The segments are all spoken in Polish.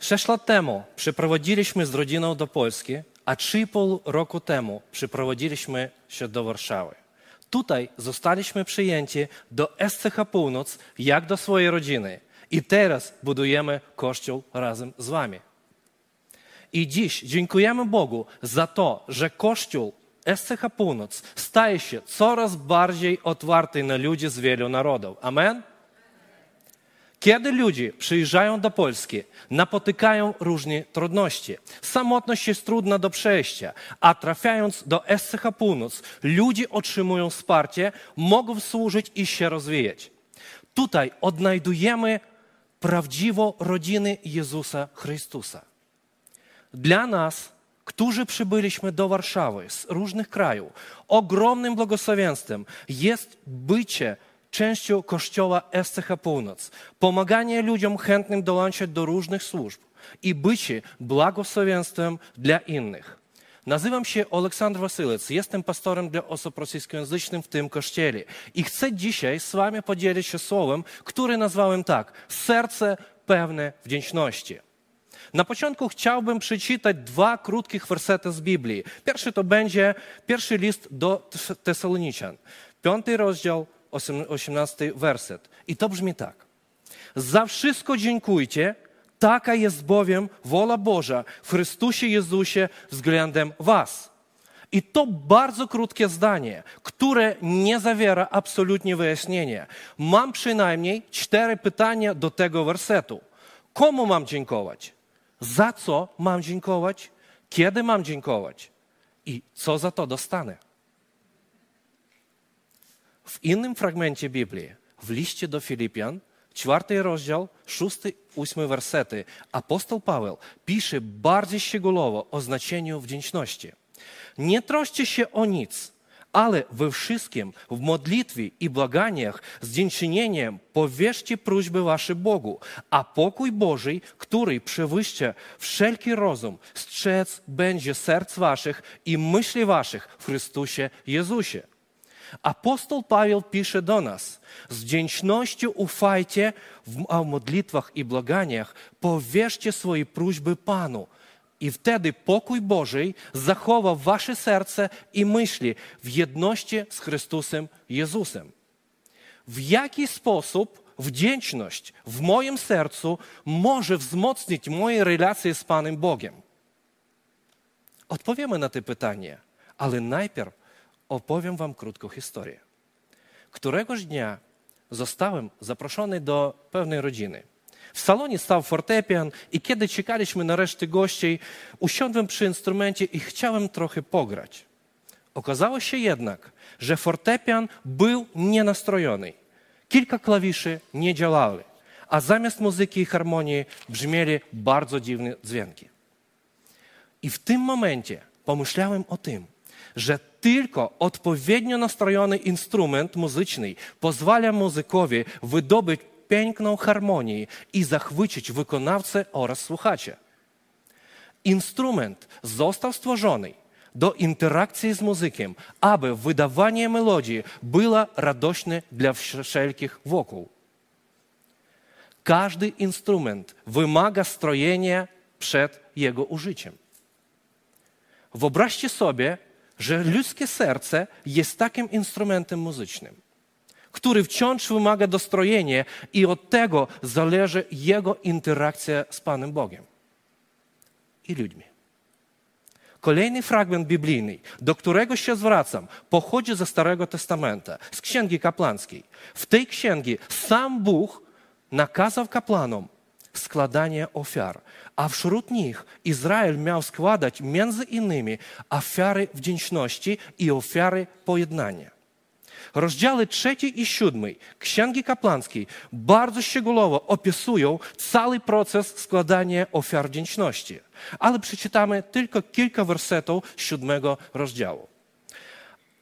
Sześć lat temu przyprowadziliśmy z rodziną do Polski, a 3,5 roku temu przyprowadziliśmy się do Warszawy. Tutaj zostaliśmy przyjęci do SCH Północ jak do swojej rodziny. I teraz budujemy Kościół razem z Wami. I dziś dziękujemy Bogu za to, że Kościół SCH Północ staje się coraz bardziej otwarty na ludzi z wielu narodów. Amen? Kiedy ludzie przyjeżdżają do Polski, napotykają różne trudności. Samotność jest trudna do przejścia, a trafiając do SCH Północ, ludzie otrzymują wsparcie, mogą służyć i się rozwijać. Tutaj odnajdujemy prawdziwą rodzinę Jezusa Chrystusa. Dla nas, którzy przybyliśmy do Warszawy z różnych krajów, ogromnym błogosławieństwem jest bycie częścią Kościoła SCH Północ, pomaganie ludziom chętnym dołączać do różnych służb i bycie błogosławieństwem dla innych. Nazywam się Oleksandr Wasylec, jestem pastorem dla osób rosyjskojęzycznych w tym kościele i chcę dzisiaj z wami podzielić się słowem, które nazwałem tak: serce pełne wdzięczności. Na początku chciałbym przeczytać dwa krótkich wersety z Biblii. Pierwszy to będzie pierwszy list do Tesaloniczan, piąty rozdział, 18 werset. I to brzmi tak. Za wszystko dziękujcie, taka jest bowiem wola Boża w Chrystusie Jezusie względem was. I to bardzo krótkie zdanie, które nie zawiera absolutnie wyjaśnienia. Mam przynajmniej cztery pytania do tego wersetu. Komu mam dziękować? Za co mam dziękować? Kiedy mam dziękować? I co za to dostanę? W innym fragmencie Biblii, w liście do Filipian, czwarty rozdział, szósty, ósmy wersety, apostoł Paweł pisze bardziej szczegółowo o znaczeniu wdzięczności. Nie troszcie się o nic, ale we wszystkim, w modlitwie i błaganiach z dziękczynieniem powierzcie prośby wasze Bogu, a pokój Boży, który przewyższa wszelki rozum, strzec będzie serc waszych i myśli waszych w Chrystusie Jezusie. Apostoł Paweł pisze do nas: z wdzięcznością ufajcie w modlitwach i błaganiach, powierzcie swoje prośby Panu. I wtedy pokój Boży zachowa wasze serce i myśli w jedności z Chrystusem Jezusem. W jaki sposób wdzięczność w moim sercu może wzmocnić moje relacje z Panem Bogiem? Odpowiemy na to pytanie, ale najpierw opowiem Wam krótką historię. Któregoś dnia zostałem zaproszony do pewnej rodziny. W salonie stał fortepian i kiedy czekaliśmy na resztę gości, usiadłem przy instrumencie i chciałem trochę pograć. Okazało się jednak, że fortepian był nienastrojony. Kilka klawiszy nie działały, a zamiast muzyki i harmonii brzmieli bardzo dziwne dźwięki. I w tym momencie pomyślałem o tym, że tylko odpowiednio nastrojony instrument muzyczny pozwala muzykowi wydobyć piękną harmonię i zachwycić wykonawcę oraz słuchacze. Instrument został stworzony do interakcji z muzykiem, aby wydawanie melodii było radośne dla wszelkich wokół. Każdy instrument wymaga strojenia przed jego użyciem. Wyobraźcie sobie, że ludzkie serce jest takim instrumentem muzycznym, który wciąż wymaga dostrojenia i od tego zależy jego interakcja z Panem Bogiem i ludźmi. Kolejny fragment biblijny, do którego się zwracam, pochodzi ze Starego Testamenta, z Księgi Kapłańskiej. W tej księgi sam Bóg nakazał kapłanom składanie ofiar, a wśród nich Izrael miał składać między innymi ofiary wdzięczności i ofiary pojednania. Rozdziały trzeci i siódmy Księgi Kapłańskiej bardzo szczegółowo opisują cały proces składania ofiar wdzięczności, ale przeczytamy tylko kilka wersetów siódmego rozdziału.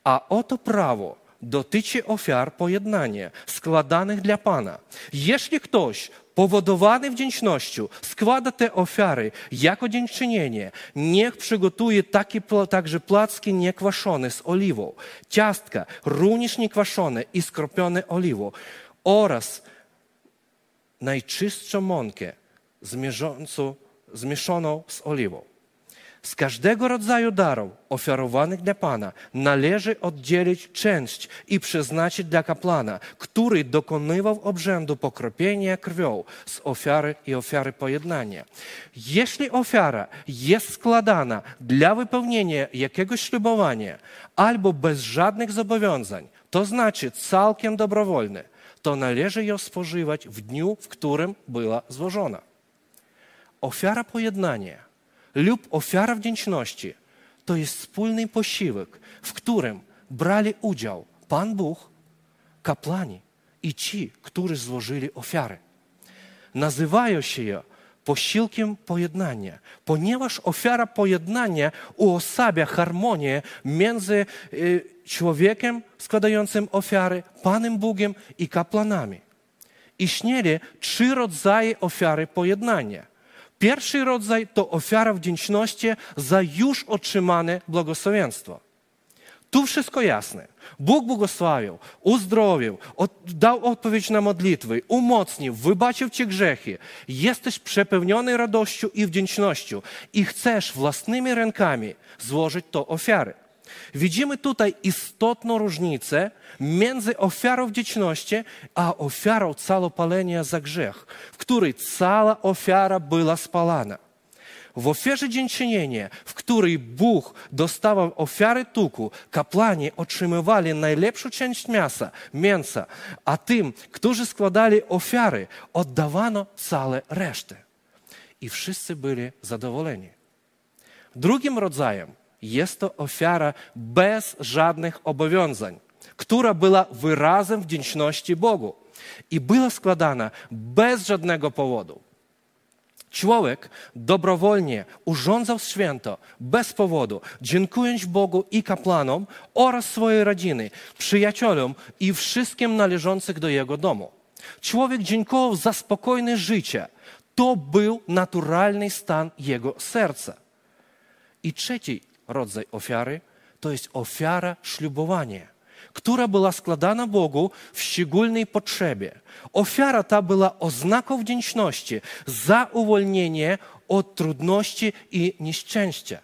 A oto prawo dotyczy ofiar pojednania składanych dla Pana. Jeśli ktoś powodowany wdzięcznością składa te ofiary jako dziękczynienie, niech przygotuje takie, także placki niekwaszone z oliwą, ciastka również niekwaszone i skropione oliwą oraz najczystszą mąkę zmierzącą z oliwą. Z każdego rodzaju darów ofiarowanych dla Pana należy oddzielić część i przeznaczyć dla kapłana, który dokonywał obrzędu pokropienia krwią z ofiary i ofiary pojednania. Jeśli ofiara jest składana dla wypełnienia jakiegoś ślubowania albo bez żadnych zobowiązań, to znaczy całkiem dobrowolne, to należy ją spożywać w dniu, w którym była złożona. Ofiara pojednania lub ofiara wdzięczności to jest wspólny posiłek, w którym brali udział Pan Bóg, kapłani i ci, którzy złożyli ofiary. Nazywają się je posiłkiem pojednania, ponieważ ofiara pojednania uosabia harmonię między y, człowiekiem składającym ofiary, Panem Bogiem i kapłanami. Istnieje trzy rodzaje ofiary pojednania – Pierwszy rodzaj to ofiara wdzięczności za już otrzymane błogosławieństwo. Tu wszystko jasne. Bóg błogosławił, uzdrowił, dał odpowiedź na modlitwy, umocnił, wybaczył Ci grzechy. Jesteś przepełniony radością i wdzięcznością i chcesz własnymi rękami złożyć to ofiary. Widzimy tutaj istotną różnicę między ofiarą wdzięczności a ofiarą calopalenia za grzech, w której cała ofiara była spalana. W ofierze dziękczynienia, w której Bóg dostawał ofiary tuku, kapłani otrzymywali najlepszą część mięsa, mięsa, a tym, którzy składali ofiary, oddawano całe resztę. I wszyscy byli zadowoleni. Drugim rodzajem jest to ofiara bez żadnych obowiązań, która była wyrazem wdzięczności Bogu i była składana bez żadnego powodu. Człowiek dobrowolnie urządzał święto bez powodu, dziękując Bogu i kapłanom oraz swojej rodziny, przyjaciołom i wszystkim należących do jego domu. Człowiek dziękował za spokojne życie. To był naturalny stan jego serca. I trzeci rodzaj ofiary to jest ofiara ślubowania, która była składana Bogu w szczególnej potrzebie. Ofiara ta była oznaką wdzięczności za uwolnienie od trudności i nieszczęścia.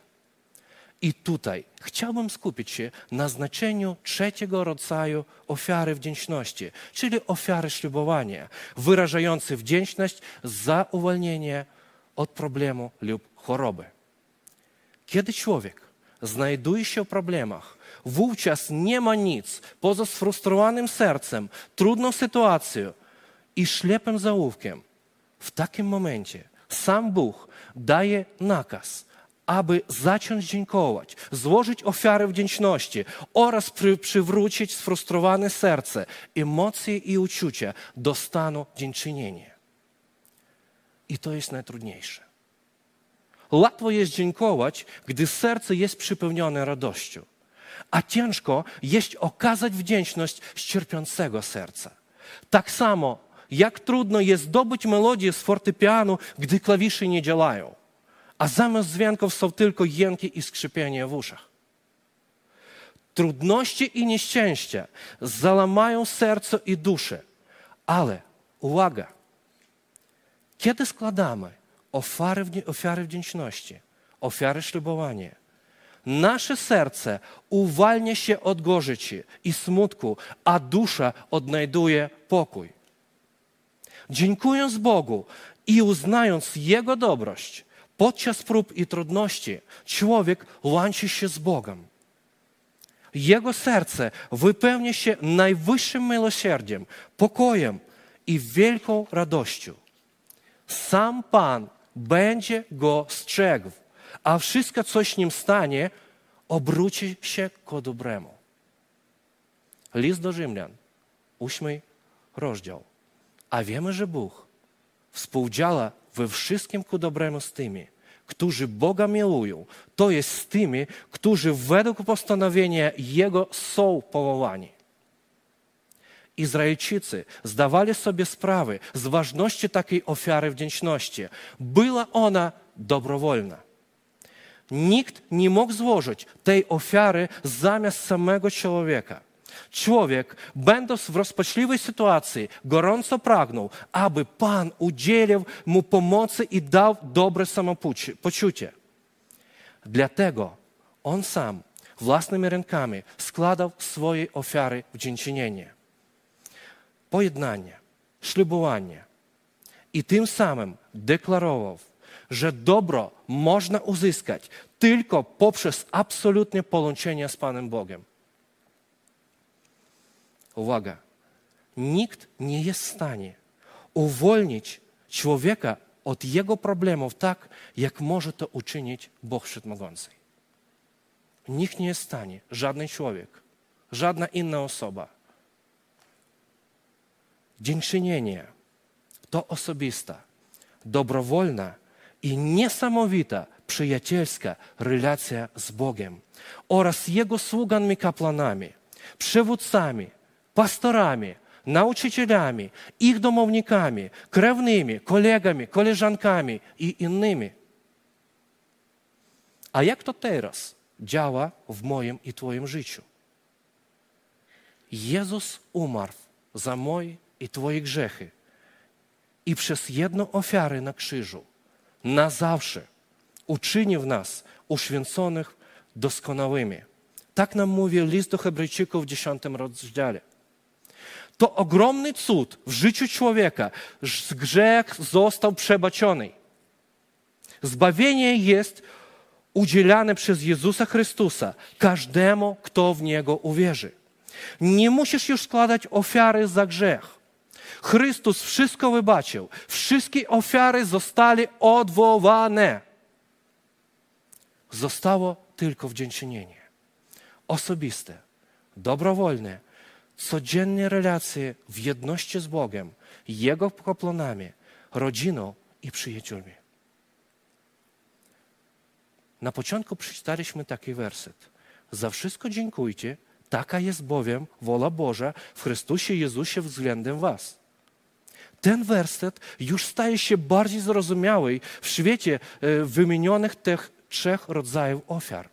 I tutaj chciałbym skupić się na znaczeniu trzeciego rodzaju ofiary wdzięczności, czyli ofiary ślubowania, wyrażającej wdzięczność za uwolnienie od problemu lub choroby. Kiedy człowiek znajduje się w problemach, wówczas nie ma nic poza sfrustrowanym sercem, trudną sytuacją i ślepym załówkiem. W takim momencie sam Bóg daje nakaz, aby zacząć dziękować, złożyć ofiarę wdzięczności oraz przy, przywrócić sfrustrowane serce, emocje i uczucia do stanu dziękczynienia. I to jest najtrudniejsze. Łatwo jest dziękować, gdy serce jest przypełnione radością, a ciężko jest okazać wdzięczność z cierpiącego serca. Tak samo, jak trudno jest zdobyć melodię z fortepianu, gdy klawisze nie działają, a zamiast dźwięków są tylko jęki i skrzypienie w uszach. Trudności i nieszczęścia zalamają serce i duszę, ale uwaga, kiedy składamy ofiary, ofiary wdzięczności, ofiary ślubowania. Nasze serce uwalnia się od gorzyci i smutku, a dusza odnajduje pokój. Dziękując Bogu i uznając Jego dobrość, podczas prób i trudności człowiek łączy się z Bogiem. Jego serce wypełnia się najwyższym miłosierdziem, pokojem i wielką radością. Sam Pan będzie go strzegł, a wszystko, co z nim stanie, obróci się ku dobremu. List do Rzymian, ósmy rozdział. A wiemy, że Bóg współdziała we wszystkim ku dobremu z tymi, którzy Boga miłują, to jest z tymi, którzy według postanowienia Jego są powołani. Izraelczycy zdawali sobie sprawę z ważności takiej ofiary wdzięczności. Była ona dobrowolna. Nikt nie mógł złożyć tej ofiary zamiast samego człowieka. Człowiek, będąc w rozpaczliwej sytuacji, gorąco pragnął, aby Pan udzielił mu pomocy i dał dobre samopoczucie. Dlatego on sam własnymi rękami składał swoje ofiary w dziękczynienie. Pojednanie, ślubowanie i tym samym deklarował, że dobro można uzyskać tylko poprzez absolutne połączenie z Panem Bogiem. Uwaga, nikt nie jest w stanie uwolnić człowieka od jego problemów tak, jak może to uczynić Bóg Wszechmogący. Nikt nie jest w stanie, żaden człowiek, żadna inna osoba. Dziękczynienie to osobista, dobrowolna i niesamowita przyjacielska relacja z Bogiem oraz Jego sługami kapłanami, przywódcami, pastorami, nauczycielami, ich domownikami, krewnymi, kolegami, koleżankami i innymi. A jak to teraz działa w moim i Twoim życiu? Jezus umarł za moje i Twoje grzechy i przez jedną ofiarę na krzyżu na zawsze uczynił nas uświęconych doskonałymi. Tak nam mówi list do Hebrajczyków w dziesiątym rozdziale. To ogromny cud w życiu człowieka. Z grzech został przebaczony. Zbawienie jest udzielane przez Jezusa Chrystusa każdemu, kto w Niego uwierzy. Nie musisz już składać ofiary za grzech. Chrystus wszystko wybaczył. Wszystkie ofiary zostały odwołane. Zostało tylko wdzięcznienie. Osobiste, dobrowolne, codzienne relacje w jedności z Bogiem, Jego kapłanami, rodziną i przyjaciółmi. Na początku przeczytaliśmy taki werset. Za wszystko dziękujcie, taka jest bowiem wola Boża w Chrystusie Jezusie względem was. Ten werset już staje się bardziej zrozumiały w świecie e, wymienionych tych trzech rodzajów ofiar.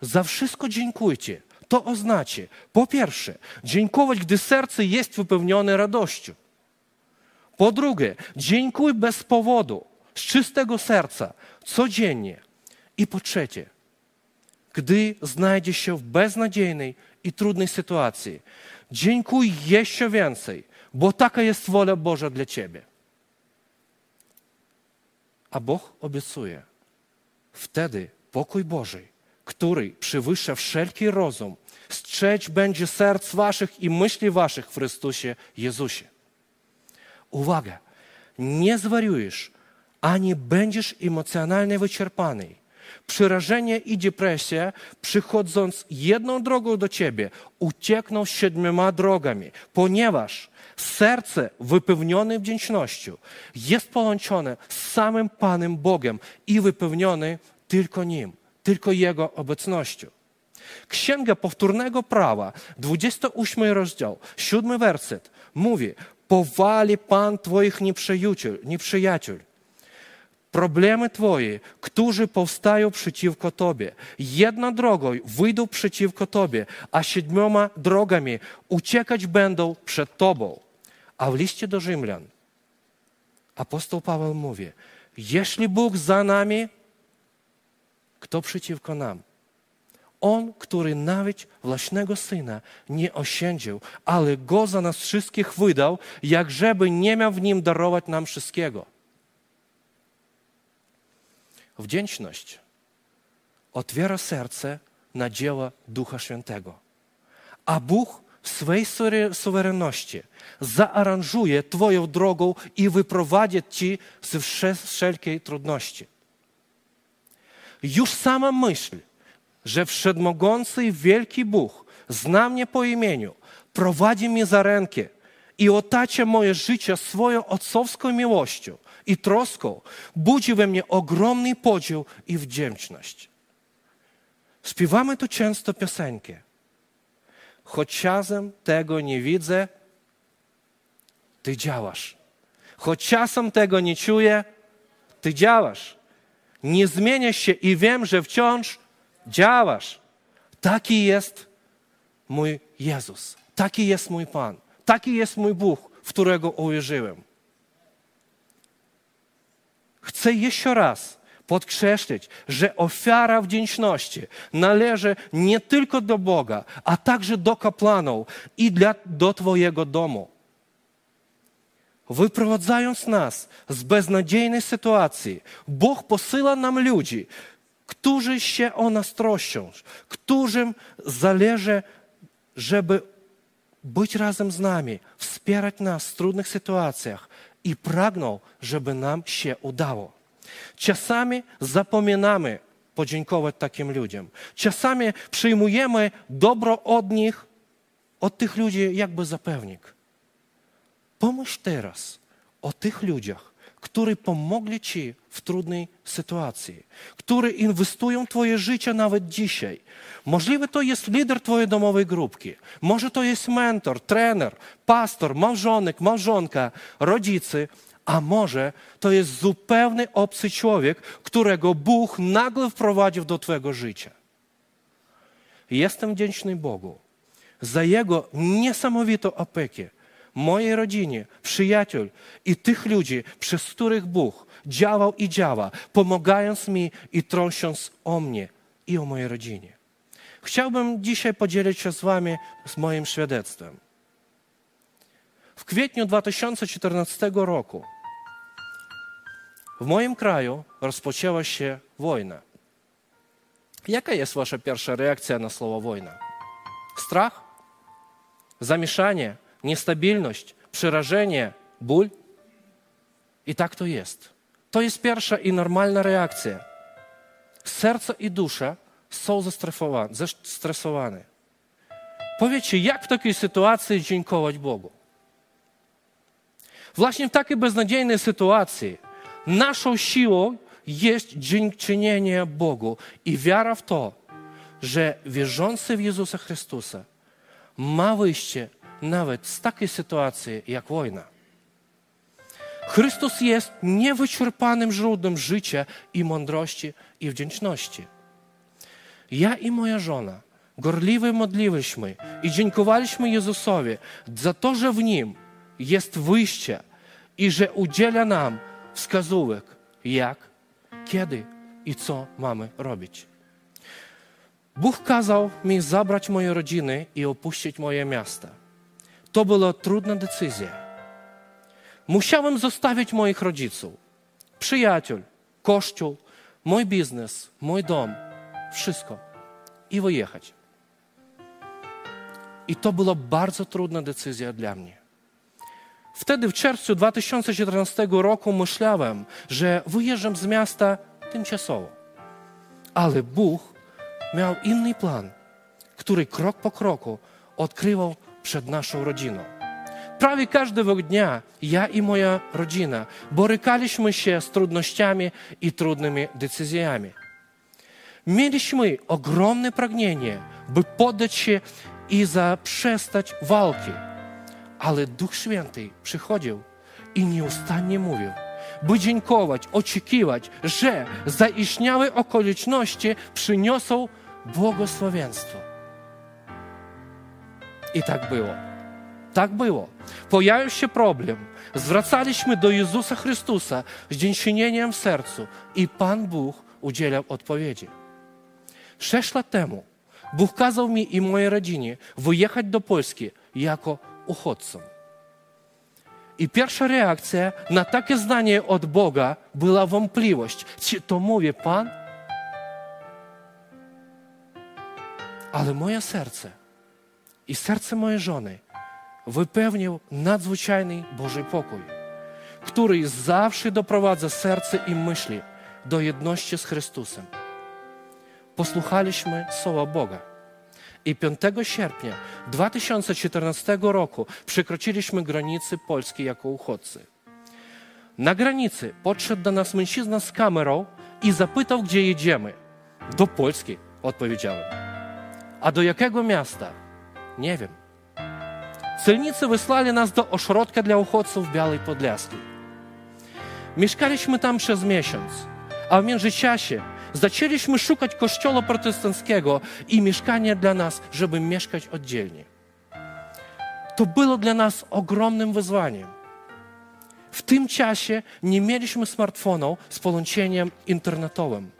Za wszystko dziękujcie. To oznacza, po pierwsze, dziękować, gdy serce jest wypełnione radością. Po drugie, dziękuj bez powodu, z czystego serca, codziennie. I po trzecie, gdy znajdzie się w beznadziejnej i trudnej sytuacji, dziękuj jeszcze więcej, bo taka jest wola Boża dla ciebie. A Bóg obiecuje, wtedy pokój Boży, który przewyższa wszelki rozum, strzec będzie serc waszych i myśli waszych w Chrystusie Jezusie. Uwaga, nie zwariujesz, ani będziesz emocjonalnie wyczerpany. Przerażenie i depresja, przychodząc jedną drogą do ciebie, uciekną siedmioma drogami, ponieważ serce wypełnione wdzięcznością jest połączone z samym Panem Bogiem i wypełnione tylko Nim, tylko Jego obecnością. Księga Powtórnego Prawa, 28 rozdział, 7 werset mówi, powali Pan Twoich nieprzyjaciół, nieprzyjaciół problemy Twoje, którzy powstają przeciwko Tobie. Jedną drogą wyjdą przeciwko Tobie, a siedmioma drogami uciekać będą przed Tobą. A w liście do Rzymian apostoł Paweł mówi, jeśli Bóg za nami, kto przeciwko nam? On, który nawet własnego Syna nie oszczędził, ale Go za nas wszystkich wydał, jak żeby nie miał w Nim darować nam wszystkiego. Wdzięczność otwiera serce na dzieła Ducha Świętego. A Bóg w swej suwerenności zaaranżuje Twoją drogą i wyprowadzi Ci z wszelkiej trudności. Już sama myśl, że wszechmogący wielki Bóg zna mnie po imieniu, prowadzi mnie za rękę i otacza moje życie swoją ojcowską miłością, i troską budzi we mnie ogromny podział i wdzięczność. Śpiewamy tu często piosenkę. Choć czasem tego nie widzę, Ty działasz. Choć czasem tego nie czuję, Ty działasz. Nie zmieniasz się i wiem, że wciąż działasz. Taki jest mój Jezus, taki jest mój Pan, taki jest mój Bóg, w którego uwierzyłem. Chcę jeszcze raz podkreślić, że ofiara wdzięczności należy nie tylko do Boga, a także do kapłanów i dla, do Twojego domu. Wyprowadzając nas z beznadziejnej sytuacji, Bóg posyła nam ludzi, którzy się o nas troszczą, którym zależy, żeby być razem z nami, wspierać nas w trudnych sytuacjach i pragną, żeby nam się udało. Czasami zapominamy podziękować takim ludziom. Czasami przyjmujemy dobro od nich, od tych ludzi jakby za pewnik. Pomyśl teraz o tych ludziach, którzy pomogli Ci w trudnej sytuacji, którzy inwestują w Twoje życie nawet dzisiaj. Możliwe to jest lider Twojej domowej grupki, może to jest mentor, trener, pastor, małżonek, małżonka, rodzice, a może to jest zupełnie obcy człowiek, którego Bóg nagle wprowadził do Twojego życia. Jestem wdzięczny Bogu za Jego niesamowitą opiekę, mojej rodzinie, przyjaciół i tych ludzi, przez których Bóg działał i działa, pomagając mi i trąsiąc o mnie i o mojej rodzinie. Chciałbym dzisiaj podzielić się z Wami z moim świadectwem. W kwietniu 2014 roku w moim kraju rozpoczęła się wojna. Jaka jest Wasza pierwsza reakcja na słowo wojna? Strach? Zamieszanie? Niestabilność? Przerażenie? Ból? I tak to jest. To jest pierwsza i normalna reakcja. Serce i dusza są zestresowane. Powiedzcie, jak w takiej sytuacji dziękować Bogu? Właśnie w takiej beznadziejnej sytuacji naszą siłą jest dziękczynienie Bogu i wiara w to, że wierzący w Jezusa Chrystusa ma wyjście nawet z takiej sytuacji jak wojna. Chrystus jest niewyczerpanym źródłem życia i mądrości i wdzięczności. Ja i moja żona gorliwie modliłyśmy i dziękowaliśmy Jezusowi za to, że w Nim jest wyjście i że udziela nam wskazówek, jak, kiedy i co mamy robić. Bóg kazał mi zabrać moje rodziny i opuścić moje miasta. To była trudna decyzja. Musiałem zostawić moich rodziców, przyjaciół, kościół, mój biznes, mój dom, wszystko i wyjechać. I to była bardzo trudna decyzja dla mnie. Wtedy w czerwcu 2014 roku myślałem, że wyjeżdżam z miasta tymczasowo. Ale Bóg miał inny plan, który krok po kroku odkrywał przed naszą rodziną. Prawie każdego dnia ja i moja rodzina borykaliśmy się z trudnościami i trudnymi decyzjami. Mieliśmy ogromne pragnienie, by poddać się i zaprzestać walki ale Duch Święty przychodził i nieustannie mówił, by dziękować, oczekiwać, że zaistniałe okoliczności przyniosą błogosławieństwo. I tak było. Tak było. Pojawił się problem. Zwracaliśmy do Jezusa Chrystusa z dziękczynieniem w sercu i Pan Bóg udzielał odpowiedzi. Sześć lat temu Bóg kazał mi i mojej rodzinie wyjechać do Polski jako uchodźcą. I pierwsza reakcja na takie zdanie od Boga była wątpliwość. Czy to mówi Pan? Ale moje serce i serce mojej żony wypełnił nadzwyczajny Boży pokój, który zawsze doprowadza serce i myśli do jedności z Chrystusem. Posłuchaliśmy słowa Boga i 5 sierpnia 2014 roku przekroczyliśmy granicy Polski jako uchodźcy. Na granicy podszedł do nas mężczyzna z kamerą i zapytał, gdzie jedziemy. Do Polski, odpowiedziałem. A do jakiego miasta? Nie wiem. Celnicy wysłali nas do ośrodka dla uchodźców Białej Podlaskiej. Mieszkaliśmy tam przez miesiąc, a w międzyczasie zaczęliśmy szukać kościoła protestanckiego i mieszkania dla nas, żeby mieszkać oddzielnie. To było dla nas ogromnym wyzwaniem. W tym czasie nie mieliśmy smartfonów z połączeniem internetowym.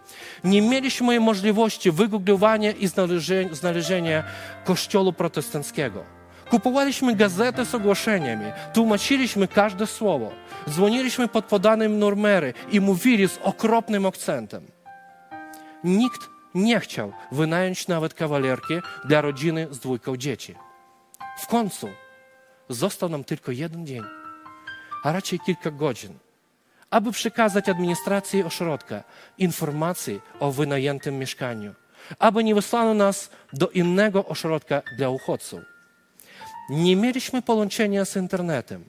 Nie mieliśmy możliwości wygooglowania i znalezienia kościoła protestanckiego. Kupowaliśmy gazety z ogłoszeniami, tłumaczyliśmy każde słowo, dzwoniliśmy pod podanym numery i mówili z okropnym akcentem. Nikt nie chciał wynająć nawet kawalerki dla rodziny z dwójką dzieci. W końcu został nam tylko jeden dzień, a raczej kilka godzin, aby przekazać administracji ośrodka informacje o wynajętym mieszkaniu, aby nie wysłano nas do innego ośrodka dla uchodźców. Nie mieliśmy połączenia z internetem,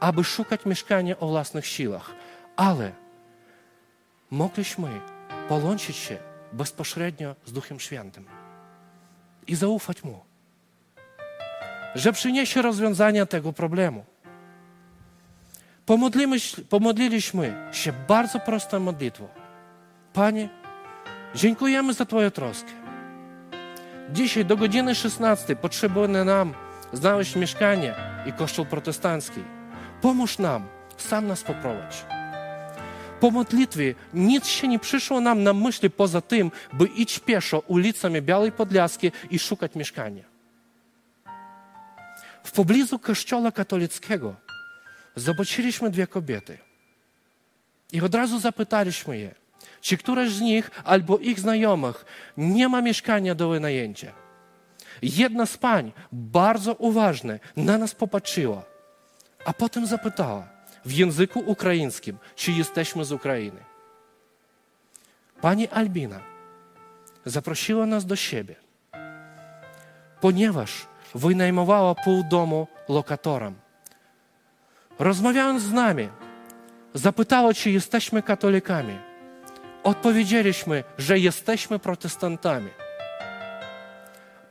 aby szukać mieszkania o własnych siłach, ale mogliśmy połączyć się bezpośrednio z Duchem Świętym i zaufać Mu, że przyniesie rozwiązania tego problemu. Pomodliliśmy się bardzo prostą modlitwą. Panie, dziękujemy za Twoją troskę. Dzisiaj do godziny 16 potrzebujemy nam znaleźć mieszkanie i kościół protestancki. Pomóż nam, sam nas poprowadź. Po modlitwie nic się nie przyszło nam na myśli poza tym, by iść pieszo ulicami Białej Podlaskiej i szukać mieszkania. W pobliżu kościoła katolickiego zobaczyliśmy dwie kobiety. I od razu zapytaliśmy je, czy któraś z nich albo ich znajomych nie ma mieszkania do wynajęcia. Jedna z pań, bardzo uważnie, na nas popatrzyła, a potem zapytała w języku ukraińskim, czy jesteśmy z Ukrainy. Pani Albina zaprosiła nas do siebie, ponieważ wynajmowała pół domu lokatorom. Rozmawiając z nami, zapytała, czy jesteśmy katolikami. Odpowiedzieliśmy, że jesteśmy protestantami.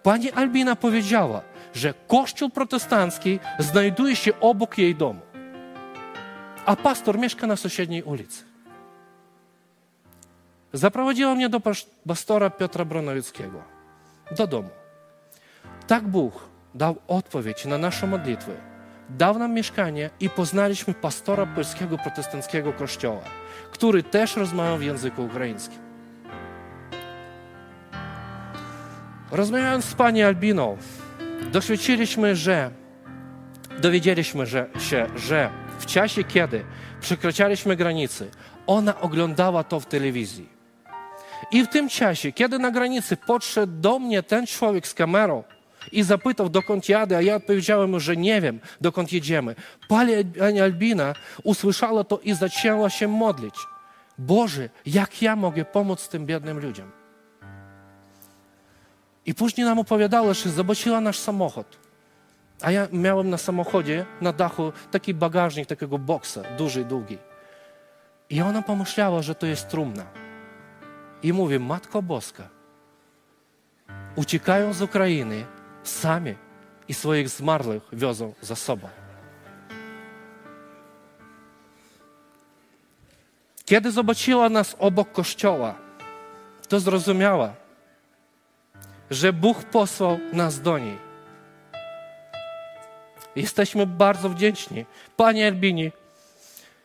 Pani Albina powiedziała, że kościół protestancki znajduje się obok jej domu, pastor mieszka na sąsiedniej ulicy. Zaprowadziła mnie do pastora Piotra Bronowickiego, do domu. Tak Bóg dał odpowiedź na naszą modlitwę. Dał nam mieszkanie i poznaliśmy pastora polskiego protestanckiego kościoła, który też rozmawiał w języku ukraińskim. Rozmawiając z pani Albiną, doświadczyliśmy, że dowiedzieliśmy że, się, że w czasie, kiedy przekraczaliśmy granice, ona oglądała to w telewizji. I w tym czasie, kiedy na granicy podszedł do mnie ten człowiek z kamerą i zapytał, dokąd jadę, a ja odpowiedziałem że nie wiem, dokąd jedziemy. Pani Albina usłyszała to i zaczęła się modlić. Boże, jak ja mogę pomóc tym biednym ludziom? I później nam opowiadała, że zobaczyła nasz samochód. A ja miałem na samochodzie, na dachu taki bagażnik takiego boksa, duży, długi. I ona pomyślała, że to jest trumna. I mówi, Matko Boska, uciekają z Ukrainy sami i swoich zmarłych wiozą za sobą. Kiedy zobaczyła nas obok kościoła, to zrozumiała, że Bóg posłał nas do niej. Jesteśmy bardzo wdzięczni Pani Albini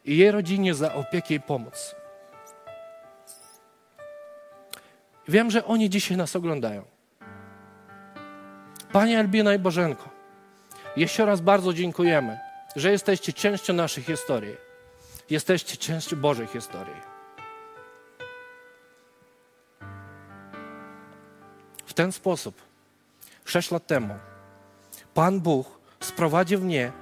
i jej rodzinie za opiekę i pomoc. Wiem, że oni dzisiaj nas oglądają. Pani Albina i Bożenko, jeszcze raz bardzo dziękujemy, że jesteście częścią naszej historii. Jesteście częścią Bożej historii. ten sposób, sześć lat temu, Pan Bóg sprowadził mnie,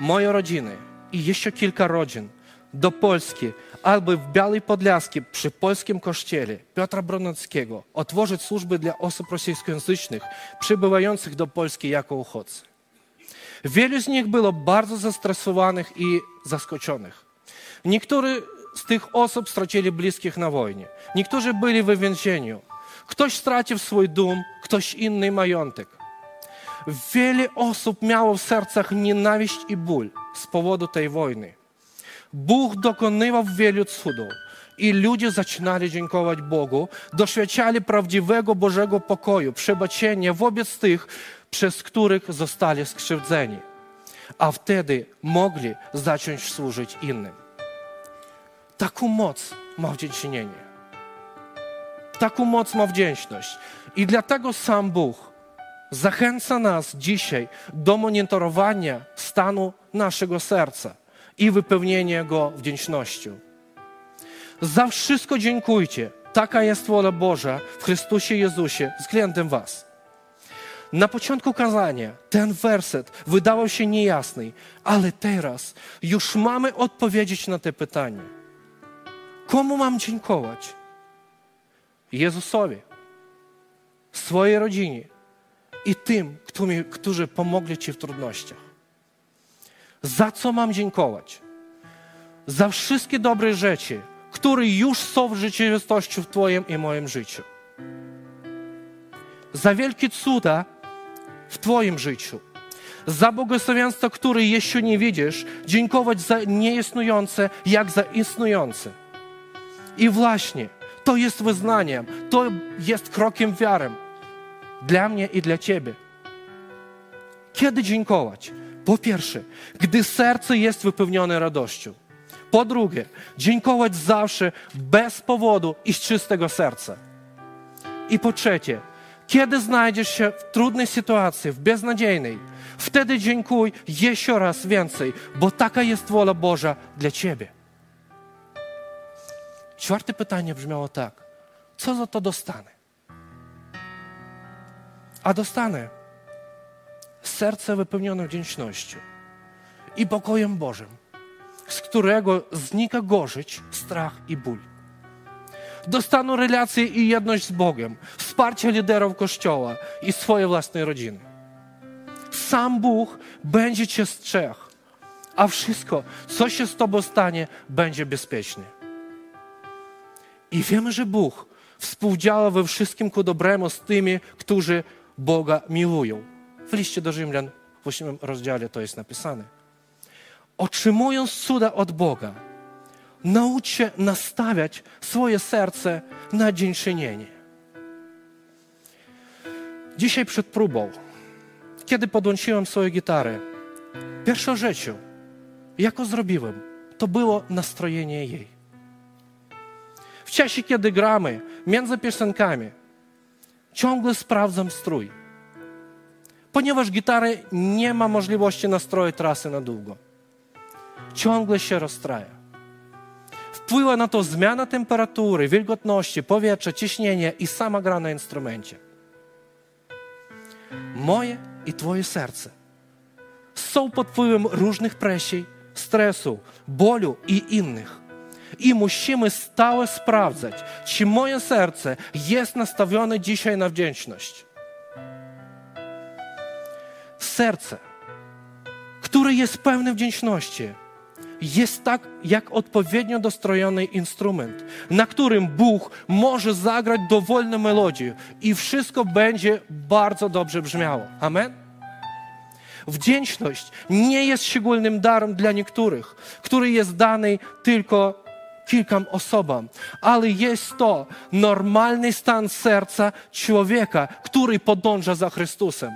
moją rodzinę i jeszcze kilka rodzin do Polski, albo w Białej Podlaskiej przy polskim kościele Piotra Bronackiego otworzyć służby dla osób rosyjskojęzycznych przybywających do Polski jako uchodźcy. Wielu z nich było bardzo zestresowanych i zaskoczonych. Niektórzy z tych osób stracili bliskich na wojnie. Niektórzy byli w więzieniu. Ktoś stracił swój dom, ktoś inny majątek. Wiele osób miało w sercach nienawiść i ból z powodu tej wojny. Bóg dokonywał wielu cudów i ludzie zaczynali dziękować Bogu, doświadczali prawdziwego Bożego pokoju, przebaczenia wobec tych, przez których zostali skrzywdzeni, a wtedy mogli zacząć służyć innym. Taką moc ma wdzięcznienie. Taką moc ma wdzięczność. I dlatego sam Bóg zachęca nas dzisiaj do monitorowania stanu naszego serca i wypełnienia go wdzięcznością. Za wszystko dziękujcie. Taka jest wola Boża w Chrystusie Jezusie względem Was. Na początku kazania ten werset wydawał się niejasny, ale teraz już mamy odpowiedzieć na te pytanie. Komu mam dziękować? Jezusowi, swojej rodzinie i tym, którzy pomogli Ci w trudnościach. Za co mam dziękować? Za wszystkie dobre rzeczy, które już są w rzeczywistości w Twoim i moim życiu. Za wielkie cuda w Twoim życiu. Za błogosławieństwo, które jeszcze nie widzisz, dziękować za nieistniejące, jak za istniejące. I właśnie to jest wyznaniem, to jest krokiem wiary dla mnie i dla Ciebie. Kiedy dziękować? Po pierwsze, gdy serce jest wypełnione radością. Po drugie, dziękować zawsze bez powodu i z czystego serca. I po trzecie, kiedy znajdziesz się w trudnej sytuacji, w beznadziejnej, wtedy dziękuj jeszcze raz więcej, bo taka jest wola Boża dla Ciebie. Czwarte pytanie brzmiało tak. Co za to dostanę? A dostanę serce wypełnione wdzięcznością i pokojem Bożym, z którego znika gorzyć, strach i ból. Dostaną relacje i jedność z Bogiem, wsparcie liderów Kościoła i swojej własnej rodziny. Sam Bóg będzie Cię strzegł, a wszystko, co się z Tobą stanie, będzie bezpieczne. I wiemy, że Bóg współdziała we wszystkim ku dobremu z tymi, którzy Boga miłują. W liście do Rzymian w 8 rozdziale to jest napisane. Otrzymując cuda od Boga, naucz się nastawiać swoje serce na dziękczynienie. Dzisiaj przed próbą, kiedy podłączyłem swoją gitarę, pierwszą rzeczą, jaką zrobiłem, to było nastrojenie jej. W czasie, kiedy gramy, między piosenkami, ciągle sprawdzam strój. Ponieważ gitary nie ma możliwości nastroju trasy na długo. Ciągle się rozstraja. Wpływa na to zmiana temperatury, wilgotności, powietrza, ciśnienia i sama gra na instrumencie. Moje i Twoje serce są pod wpływem różnych presji, stresu, bólu i innych i musimy stale sprawdzać, czy moje serce jest nastawione dzisiaj na wdzięczność. Serce, które jest pełne wdzięczności, jest tak jak odpowiednio dostrojony instrument, na którym Bóg może zagrać dowolną melodię i wszystko będzie bardzo dobrze brzmiało. Amen? Wdzięczność nie jest szczególnym darem dla niektórych, który jest dany tylko kilkom osobom, ale jest to normalny stan serca człowieka, który podąża za Chrystusem.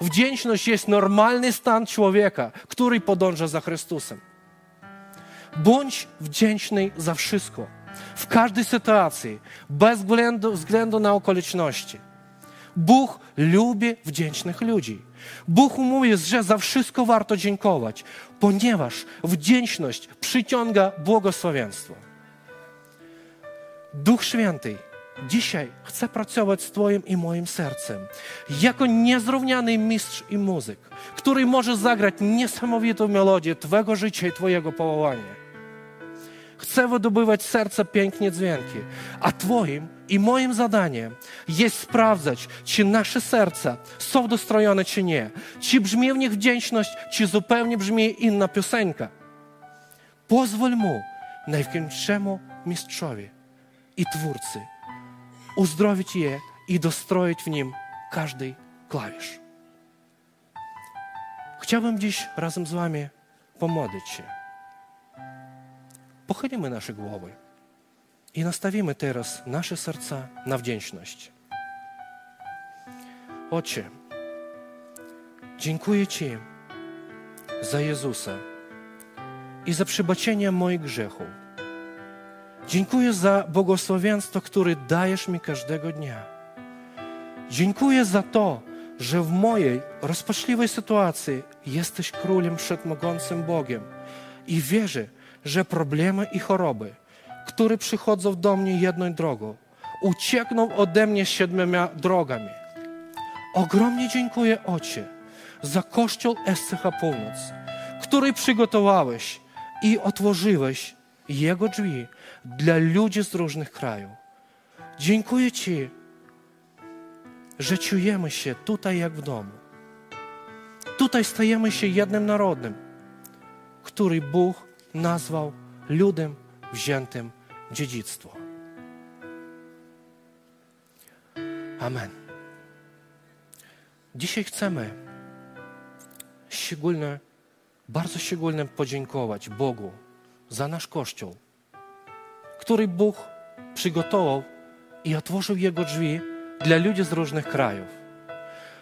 Wdzięczność jest normalny stan człowieka, który podąża za Chrystusem. Bądź wdzięczny za wszystko, w każdej sytuacji, bez względu, względu na okoliczności. Bóg lubi wdzięcznych ludzi. Bóg mówi, że za wszystko warto dziękować, ponieważ wdzięczność przyciąga błogosławieństwo. Duch Święty dzisiaj chce pracować z Twoim i moim sercem jako niezrówniany mistrz i muzyk, który może zagrać niesamowitą melodię Twojego życia i Twojego powołania. Chcę wydobywać serca pięknie dźwięki, a Twoim i moim zadaniem jest sprawdzać, czy nasze serca są dostrojone, czy nie. Czy brzmi w nich wdzięczność, czy zupełnie brzmi inna piosenka. Pozwól Mu, największemu mistrzowi, i Twórcy, uzdrowić je i dostroić w nim każdy klawisz. Chciałbym dziś razem z Wami pomodlić się. Pochylimy nasze głowy. I nastawimy teraz nasze serca na wdzięczność. Ojcze, dziękuję Ci za Jezusa i za przebaczenie moich grzechów. Dziękuję za błogosławieństwo, które dajesz mi każdego dnia. Dziękuję za to, że w mojej rozpaczliwej sytuacji jesteś królem wszechmogącym Bogiem i wierzę, że problemy i choroby, które przychodzą do mnie jedną drogą, uciekną ode mnie siedmioma drogami. Ogromnie dziękuję Ojcze za Kościół SCH Północ, który przygotowałeś i otworzyłeś jego drzwi dla ludzi z różnych krajów. Dziękuję Ci, że czujemy się tutaj jak w domu. Tutaj stajemy się jednym narodem, który Bóg nazwał ludem wziętym dziedzictwo. Amen. Dzisiaj chcemy szczególnie, bardzo szczególnie podziękować Bogu za nasz Kościół, który Bóg przygotował i otworzył Jego drzwi dla ludzi z różnych krajów,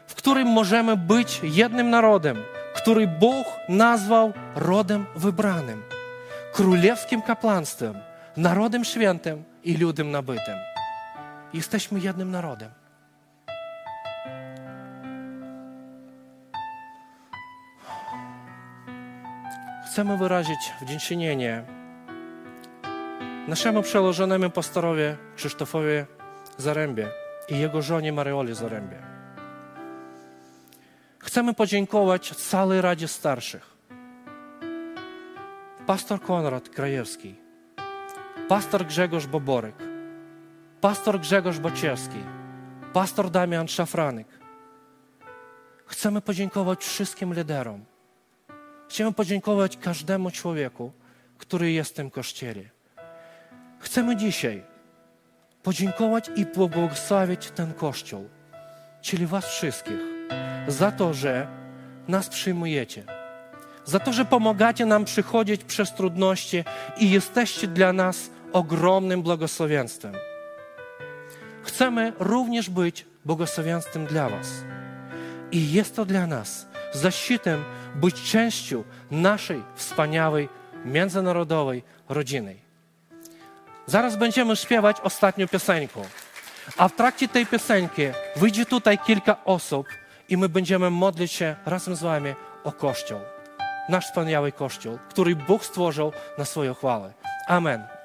w którym możemy być jednym narodem, który Bóg nazwał rodem wybranym, królewskim kapłaństwem, narodem świętym i ludem nabytym. Jesteśmy jednym narodem. Chcemy wyrazić wdzięcznienie naszemu przełożonemu pastorowi Krzysztofowi Zarębie i jego żonie Marioli Zarębie. Chcemy podziękować całej Radzie Starszych. Pastor Konrad Krajewski, pastor Grzegorz Boborek, pastor Grzegorz Baczewski, pastor Damian Szafranek. Chcemy podziękować wszystkim liderom. Chcemy podziękować każdemu człowieku, który jest w tym kościele. Chcemy dzisiaj podziękować i pobłogosławić ten Kościół, czyli Was wszystkich, za to, że nas przyjmujecie, za to, że pomagacie nam przychodzić przez trudności i jesteście dla nas ogromnym błogosławieństwem. Chcemy również być błogosławieństwem dla Was. I jest to dla nas zaszczytem być częścią naszej wspaniałej, międzynarodowej rodziny. Zaraz będziemy śpiewać ostatnią piosenkę. A w trakcie tej piosenki wyjdzie tutaj kilka osób i my będziemy modlić się razem z wami o Kościół. Nasz wspaniały Kościół, który Bóg stworzył na swoją chwałę. Amen.